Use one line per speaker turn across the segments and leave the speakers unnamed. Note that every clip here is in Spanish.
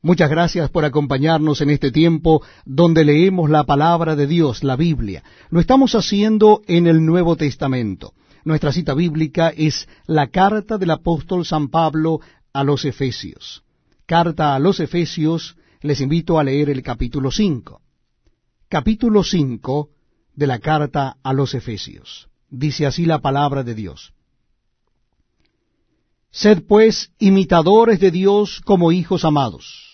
Muchas gracias por acompañarnos en este tiempo donde leemos la palabra de Dios, la Biblia. Lo estamos haciendo en el Nuevo Testamento. Nuestra cita bíblica es la carta del apóstol San Pablo a los Efesios. Carta a los Efesios, les invito a leer el capítulo 5. Capítulo 5 de la carta a los Efesios. Dice así la palabra de Dios. Sed pues imitadores de Dios como hijos amados,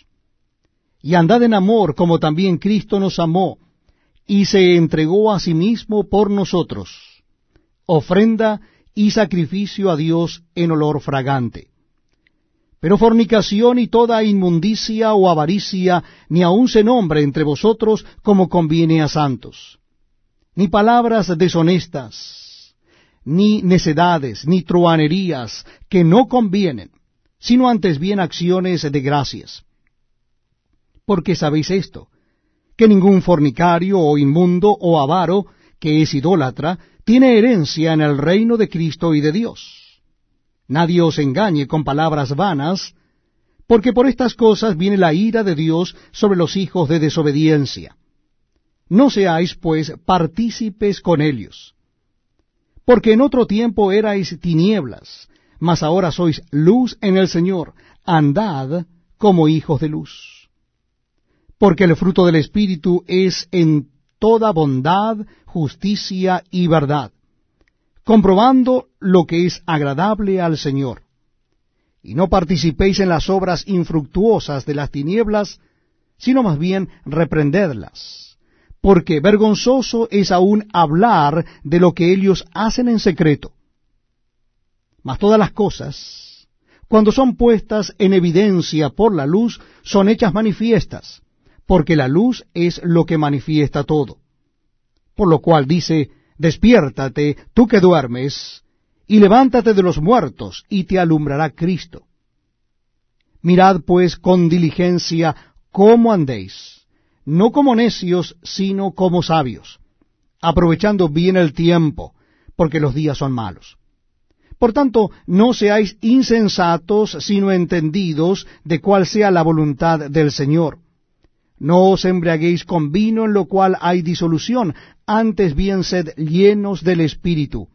y andad en amor como también Cristo nos amó, y se entregó a sí mismo por nosotros ofrenda y sacrificio a Dios en olor fragante. Pero fornicación y toda inmundicia o avaricia ni aun se nombre entre vosotros como conviene a santos. Ni palabras deshonestas, ni necedades, ni truanerías que no convienen, sino antes bien acciones de gracias. Porque sabéis esto, que ningún fornicario o inmundo o avaro, que es idólatra, tiene herencia en el reino de Cristo y de Dios. Nadie os engañe con palabras vanas, porque por estas cosas viene la ira de Dios sobre los hijos de desobediencia. No seáis, pues, partícipes con ellos. Porque en otro tiempo erais tinieblas, mas ahora sois luz en el Señor, andad como hijos de luz. Porque el fruto del Espíritu es en toda bondad, justicia y verdad, comprobando lo que es agradable al Señor. Y no participéis en las obras infructuosas de las tinieblas, sino más bien reprendedlas, porque vergonzoso es aún hablar de lo que ellos hacen en secreto. Mas todas las cosas, cuando son puestas en evidencia por la luz, son hechas manifiestas, porque la luz es lo que manifiesta todo. Por lo cual dice, despiértate, tú que duermes, y levántate de los muertos, y te alumbrará Cristo. Mirad pues con diligencia cómo andéis, no como necios, sino como sabios, aprovechando bien el tiempo, porque los días son malos. Por tanto, no seáis insensatos, sino entendidos de cuál sea la voluntad del Señor no os embriaguéis con vino en lo cual hay disolución, antes bien sed llenos del Espíritu,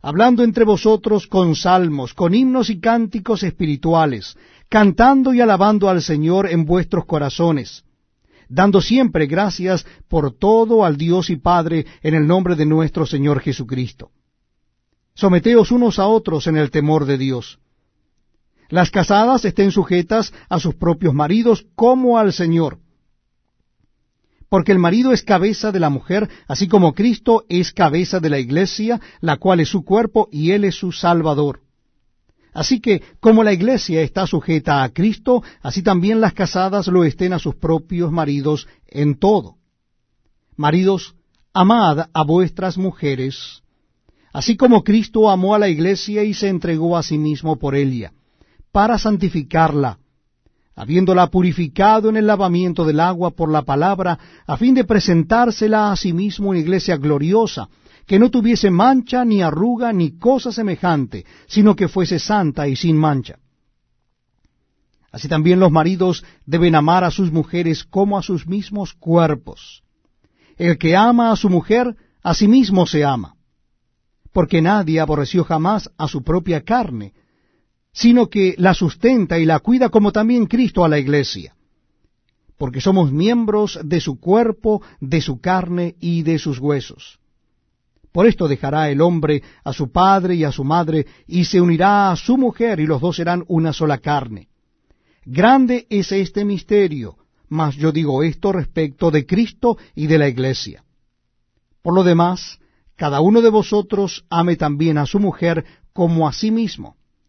hablando entre vosotros con salmos, con himnos y cánticos espirituales, cantando y alabando al Señor en vuestros corazones, dando siempre gracias por todo al Dios y Padre en el nombre de nuestro Señor Jesucristo. Someteos unos a otros en el temor de Dios. Las casadas estén sujetas a sus propios maridos como al Señor porque el marido es cabeza de la mujer, así como Cristo es cabeza de la iglesia, la cual es su cuerpo y él es su Salvador. Así que, como la iglesia está sujeta a Cristo, así también las casadas lo estén a sus propios maridos en todo. Maridos, amad a vuestras mujeres, así como Cristo amó a la iglesia y se entregó a sí mismo por ella, para santificarla, habiéndola purificado en el lavamiento del agua por la palabra, a fin de presentársela a sí mismo una iglesia gloriosa, que no tuviese mancha, ni arruga, ni cosa semejante, sino que fuese santa y sin mancha. Así también los maridos deben amar a sus mujeres como a sus mismos cuerpos. El que ama a su mujer, a sí mismo se ama, porque nadie aborreció jamás a su propia carne, sino que la sustenta y la cuida como también Cristo a la iglesia, porque somos miembros de su cuerpo, de su carne y de sus huesos. Por esto dejará el hombre a su padre y a su madre, y se unirá a su mujer, y los dos serán una sola carne. Grande es este misterio, mas yo digo esto respecto de Cristo y de la iglesia. Por lo demás, cada uno de vosotros ame también a su mujer como a sí mismo,